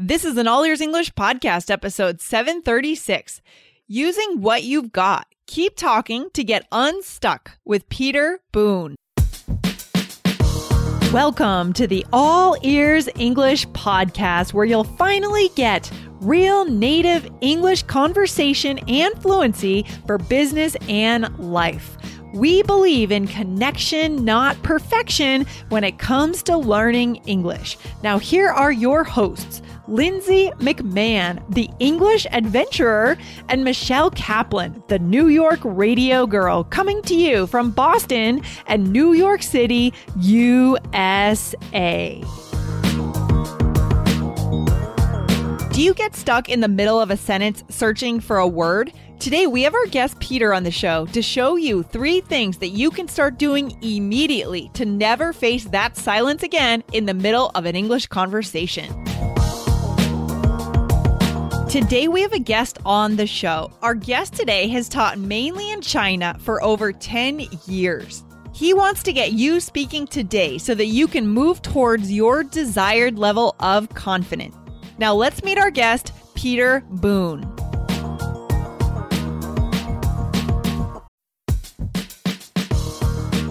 This is an All Ears English podcast, episode 736. Using what you've got. Keep talking to get unstuck with Peter Boone. Welcome to the All Ears English podcast, where you'll finally get real native English conversation and fluency for business and life. We believe in connection, not perfection, when it comes to learning English. Now, here are your hosts. Lindsay McMahon, the English adventurer, and Michelle Kaplan, the New York radio girl, coming to you from Boston and New York City, USA. Do you get stuck in the middle of a sentence searching for a word? Today, we have our guest Peter on the show to show you three things that you can start doing immediately to never face that silence again in the middle of an English conversation. Today, we have a guest on the show. Our guest today has taught mainly in China for over 10 years. He wants to get you speaking today so that you can move towards your desired level of confidence. Now, let's meet our guest, Peter Boone.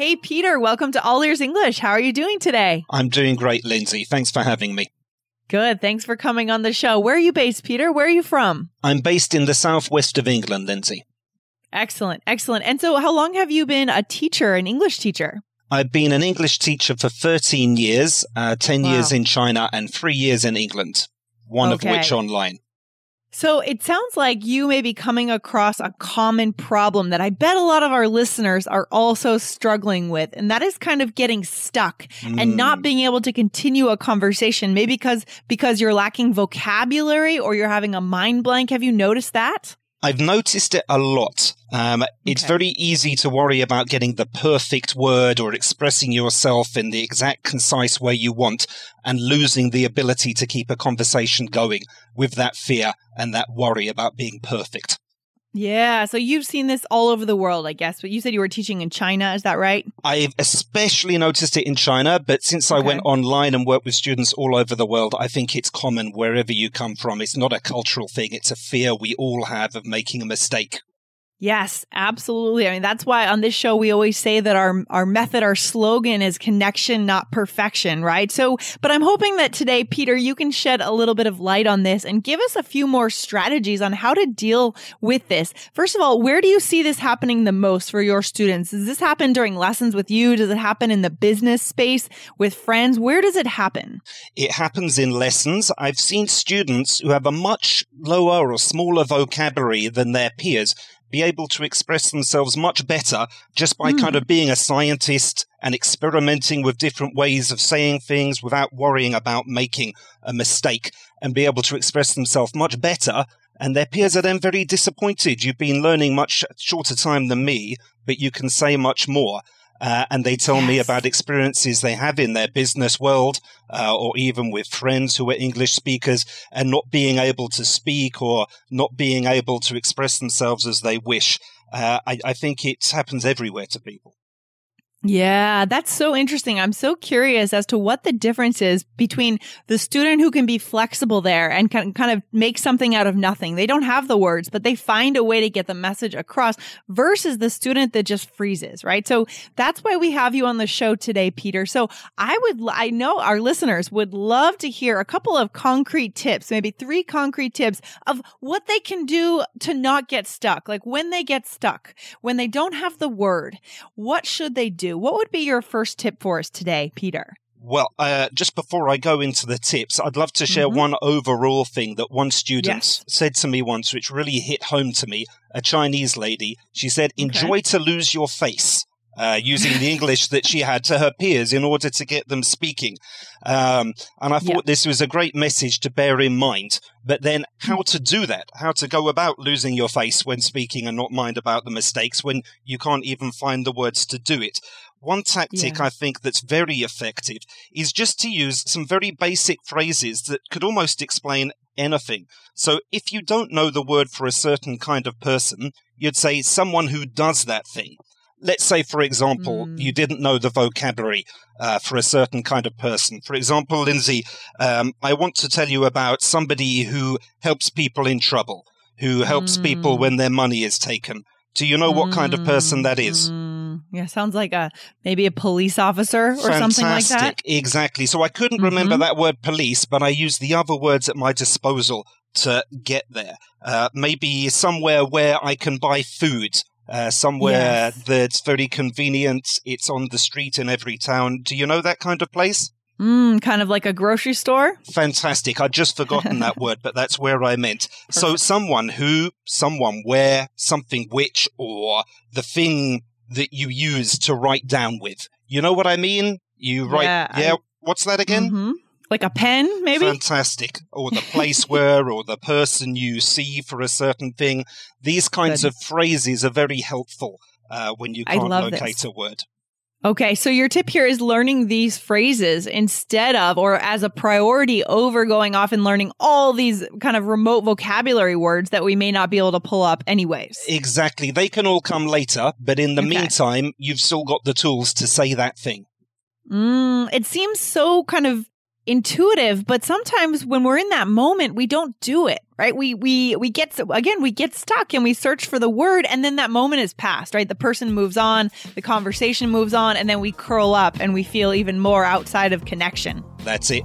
Hey, Peter, welcome to All Ears English. How are you doing today? I'm doing great, Lindsay. Thanks for having me. Good. Thanks for coming on the show. Where are you based, Peter? Where are you from? I'm based in the southwest of England, Lindsay. Excellent. Excellent. And so, how long have you been a teacher, an English teacher? I've been an English teacher for 13 years, uh, 10 wow. years in China and three years in England, one okay. of which online. So it sounds like you may be coming across a common problem that I bet a lot of our listeners are also struggling with. And that is kind of getting stuck mm. and not mm. being able to continue a conversation. Maybe because, because you're lacking vocabulary or you're having a mind blank. Have you noticed that? I've noticed it a lot. Um, it's very easy to worry about getting the perfect word or expressing yourself in the exact concise way you want and losing the ability to keep a conversation going with that fear and that worry about being perfect. Yeah, so you've seen this all over the world, I guess. But you said you were teaching in China, is that right? I've especially noticed it in China, but since okay. I went online and worked with students all over the world, I think it's common wherever you come from. It's not a cultural thing, it's a fear we all have of making a mistake. Yes, absolutely. I mean, that's why on this show, we always say that our, our method, our slogan is connection, not perfection, right? So, but I'm hoping that today, Peter, you can shed a little bit of light on this and give us a few more strategies on how to deal with this. First of all, where do you see this happening the most for your students? Does this happen during lessons with you? Does it happen in the business space with friends? Where does it happen? It happens in lessons. I've seen students who have a much lower or smaller vocabulary than their peers be able to express themselves much better just by mm. kind of being a scientist and experimenting with different ways of saying things without worrying about making a mistake and be able to express themselves much better. And their peers are then very disappointed. You've been learning much shorter time than me, but you can say much more. Uh, and they tell yes. me about experiences they have in their business world uh, or even with friends who are English speakers and not being able to speak or not being able to express themselves as they wish. Uh, I, I think it happens everywhere to people. Yeah, that's so interesting. I'm so curious as to what the difference is between the student who can be flexible there and can kind of make something out of nothing. They don't have the words, but they find a way to get the message across versus the student that just freezes, right? So that's why we have you on the show today, Peter. So I would, I know our listeners would love to hear a couple of concrete tips, maybe three concrete tips of what they can do to not get stuck. Like when they get stuck, when they don't have the word, what should they do? What would be your first tip for us today, Peter? Well, uh, just before I go into the tips, I'd love to share mm-hmm. one overall thing that one student yes. said to me once, which really hit home to me. A Chinese lady, she said, enjoy okay. to lose your face. Uh, using the English that she had to her peers in order to get them speaking. Um, and I thought yep. this was a great message to bear in mind. But then, how to do that? How to go about losing your face when speaking and not mind about the mistakes when you can't even find the words to do it? One tactic yeah. I think that's very effective is just to use some very basic phrases that could almost explain anything. So if you don't know the word for a certain kind of person, you'd say someone who does that thing. Let's say, for example, mm. you didn't know the vocabulary uh, for a certain kind of person. For example, Lindsay, um, I want to tell you about somebody who helps people in trouble, who helps mm. people when their money is taken. Do you know what kind of person that is? Mm. Yeah, sounds like a maybe a police officer or Fantastic. something like that. Exactly. So I couldn't mm-hmm. remember that word police, but I used the other words at my disposal to get there. Uh, maybe somewhere where I can buy food. Uh, somewhere yes. that's very convenient. It's on the street in every town. Do you know that kind of place? Mm, kind of like a grocery store? Fantastic. I'd just forgotten that word, but that's where I meant. Perfect. So someone who, someone where, something which, or the thing that you use to write down with. You know what I mean? You write, yeah. yeah what's that again? Mm-hmm. Like a pen, maybe? Fantastic. Or the place where, or the person you see for a certain thing. These kinds Good. of phrases are very helpful uh, when you can't locate this. a word. Okay, so your tip here is learning these phrases instead of or as a priority over going off and learning all these kind of remote vocabulary words that we may not be able to pull up anyways. Exactly. They can all come later, but in the okay. meantime, you've still got the tools to say that thing. Mm, it seems so kind of intuitive, but sometimes when we're in that moment, we don't do it, right? We, we, we get, again, we get stuck and we search for the word and then that moment is past, right? The person moves on, the conversation moves on, and then we curl up and we feel even more outside of connection. That's it.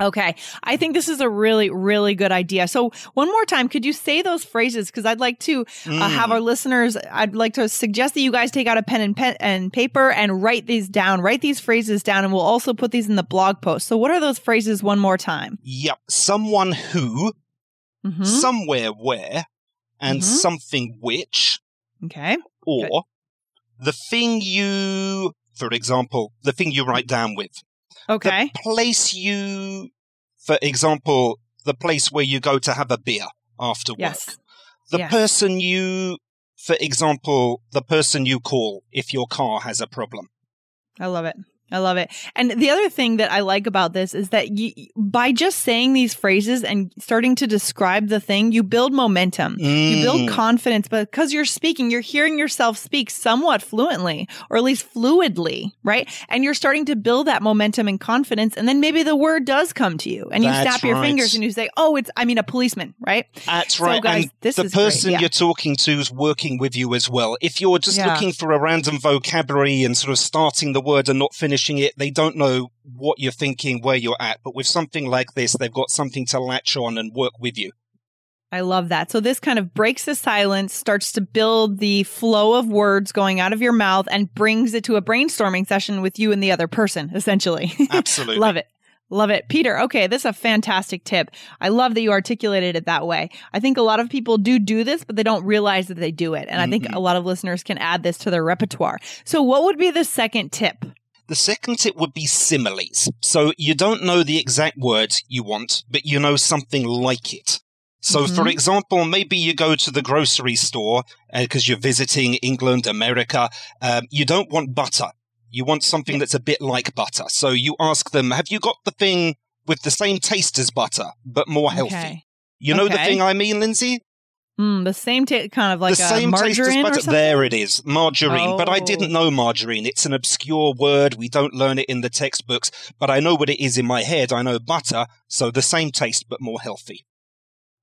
Okay. I think this is a really, really good idea. So, one more time, could you say those phrases? Because I'd like to mm. uh, have our mm. listeners, I'd like to suggest that you guys take out a pen and, pen and paper and write these down, write these phrases down, and we'll also put these in the blog post. So, what are those phrases one more time? Yep. Someone who, mm-hmm. somewhere where, and mm-hmm. something which. Okay. Or good. the thing you, for example, the thing you write down with. Okay. The place you, for example, the place where you go to have a beer after yes. work. The yes. person you, for example, the person you call if your car has a problem. I love it. I love it. And the other thing that I like about this is that you, by just saying these phrases and starting to describe the thing, you build momentum. Mm. You build mm. confidence because you're speaking, you're hearing yourself speak somewhat fluently or at least fluidly, right? And you're starting to build that momentum and confidence. And then maybe the word does come to you and you That's snap your right. fingers and you say, Oh, it's, I mean, a policeman, right? That's so right. Guys, and this the person yeah. you're talking to is working with you as well. If you're just yeah. looking for a random vocabulary and sort of starting the word and not finishing it, they don't know what you're thinking, where you're at. But with something like this, they've got something to latch on and work with you. I love that. So this kind of breaks the silence, starts to build the flow of words going out of your mouth and brings it to a brainstorming session with you and the other person, essentially. Absolutely. love it. Love it. Peter, okay, this is a fantastic tip. I love that you articulated it that way. I think a lot of people do do this, but they don't realize that they do it. And mm-hmm. I think a lot of listeners can add this to their repertoire. So, what would be the second tip? The second tip would be similes. So you don't know the exact word you want, but you know something like it. So, mm-hmm. for example, maybe you go to the grocery store because uh, you're visiting England, America. Um, you don't want butter. You want something that's a bit like butter. So you ask them, have you got the thing with the same taste as butter, but more healthy? Okay. You know okay. the thing I mean, Lindsay? Mm, the same t- kind of like the same margarine taste as There it is, margarine. Oh. But I didn't oh. know margarine. It's an obscure word. We don't learn it in the textbooks. But I know what it is in my head. I know butter. So the same taste, but more healthy.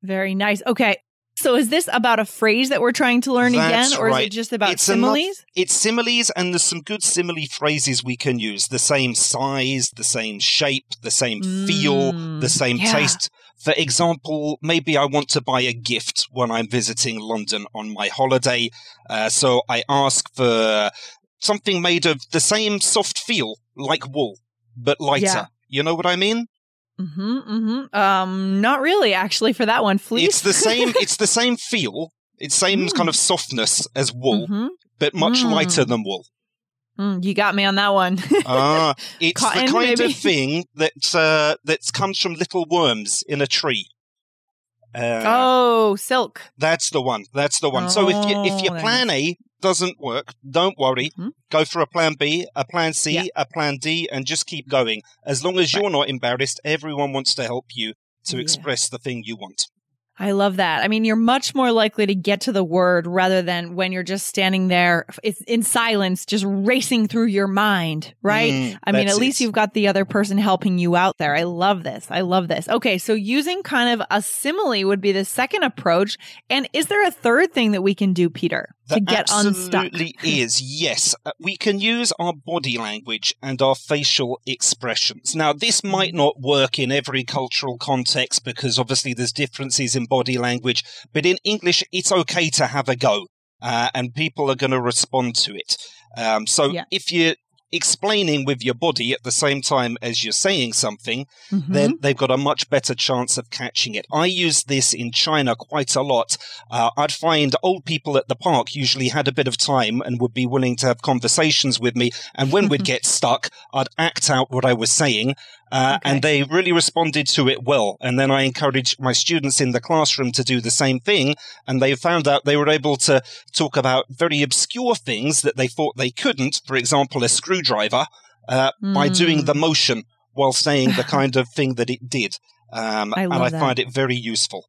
Very nice. Okay. So is this about a phrase that we're trying to learn That's again, or right. is it just about It's enough- similes? it's similes, and there's some good simile phrases we can use. The same size, the same shape, the same feel, Mm, the same yeah. taste. For example, maybe I want to buy a gift when I'm visiting London on my holiday. Uh, so I ask for something made of the same soft feel, like wool, but lighter. Yeah. You know what I mean? Mm-hmm, mm-hmm. Um, not really, actually, for that one, fleece. It's the same. it's the same feel. It's same Mm. kind of softness as wool, Mhm. but much Mm. lighter than wool. Mm, you got me on that one. Ah, it's Cotton, the kind maybe? of thing that uh, that comes from little worms in a tree. Uh, oh, silk. That's the one. That's the one. so if you, if Oh, your plan A doesn't work, don't worry. Mhm. Go for a plan B, a plan C, Yeah. a plan D, and just keep going. As long as Right. you're not embarrassed, everyone wants to help you to Yeah. express the thing you want. I love that. I mean, you're much more likely to get to the word rather than when you're just standing there in silence, just racing through your mind, right? Mm, I mean, at least it. you've got the other person helping you out there. I love this. I love this. Okay, so using kind of a simile would be the second approach. And is there a third thing that we can do, Peter, to There get unstuck? absolutely is. Yes, Uh, we can use our body language and our facial expressions. Now, this might not work in every cultural context because obviously there's differences in body language, but in English, it's okay to have a go, uh, and people are going to respond to it. Um, so Yeah. if you're explaining with your body at the same time as you're saying something, Mhm. then they've got a much better chance of catching it. I use this in China quite a lot. Uh, I'd find old people at the park usually had a bit of time and would be willing to have conversations with me. And when we'd get stuck, I'd act out what I was saying. Uh, Okay. And they really responded to it well. And then I encouraged my students in the classroom to do the same thing. And they found out they were able to talk about very obscure things that they thought they couldn't. For example, a screwdriver, uh, by doing Mm. the motion while saying the kind of thing that it did. Um, I and I that. find it very useful.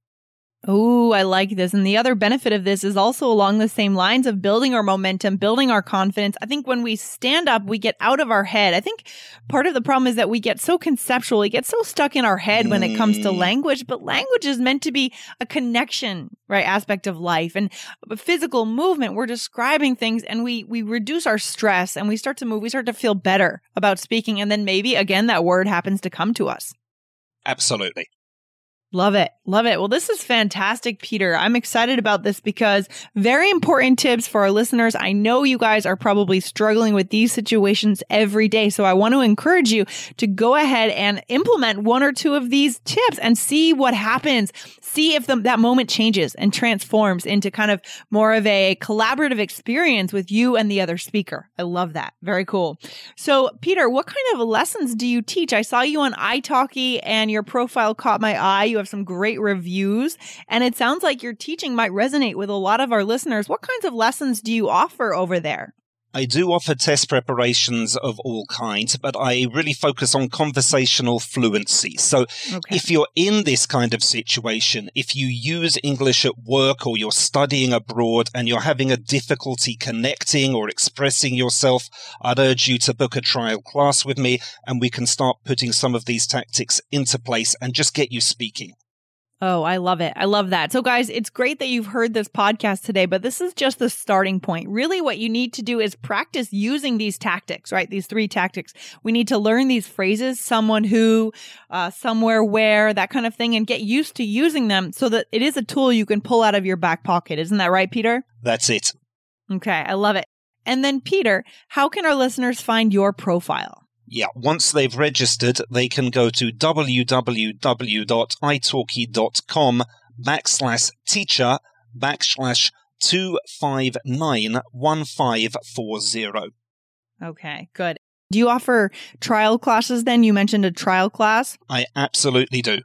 Oh, I like this. And the other benefit of this is also along the same lines of building our momentum, building our confidence. I think when we stand up, we get out of our head. I think part of the problem is that we get so conceptual, we get so stuck in our head when it comes to Mm. language, but language is meant to be a connection, right? Aspect of life and physical movement. We're describing things and we, we reduce our stress and we start to move. We start to feel better about speaking. And then maybe again, that word happens to come to us. Absolutely. Love it. Love it. Well, this is fantastic, Peter. I'm excited about this because very important tips for our listeners. I know you guys are probably struggling with these situations every day. So I want to encourage you to go ahead and implement one or two of these tips and see what happens. See if the, that moment changes and transforms into kind of more of a collaborative experience with you and the other speaker. I love that. Very cool. So, Peter, what kind of lessons do you teach? I saw you on iTalki and your profile caught my eye. You have some great reviews, and it sounds like your teaching might resonate with a lot of our listeners. What kinds of lessons do you offer over there? I do offer test preparations of all kinds, but I really focus on conversational fluency. So Okay. if you're in this kind of situation, if you use English at work or you're studying abroad and you're having a difficulty connecting or expressing yourself, I'd urge you to book a trial class with me and we can start putting some of these tactics into place and just get you speaking. Oh, I love it. I love that. So, guys, it's great that you've heard this podcast today, but this is just the starting point. Really, what you need to do is practice using these tactics, right? These three tactics. We need to learn these phrases, someone who, uh, somewhere where, that kind of thing, and get used to using them so that it is a tool you can pull out of your back pocket. Isn't that right, Peter? That's it. Okay, I love it. And then, Peter, how can our listeners find your profile? Yeah, once they've registered, they can go to www.italki.com backslash teacher backslash 2591540. Okay, good. Do you offer trial classes then? You mentioned a trial class. I absolutely do.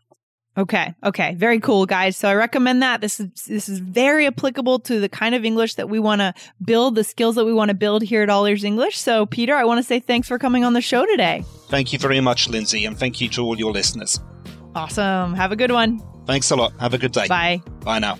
Okay. Okay. Very cool, guys. So I recommend that. This is this is very applicable to the kind of English that we want to build, the skills that we want to build here at All Ears English. So, Peter, I want to say thanks for coming on the show today. Thank you very much, Lindsay, and thank you to all your listeners. Awesome. Have a good one. Thanks a lot. Have a good day. Bye. Bye now.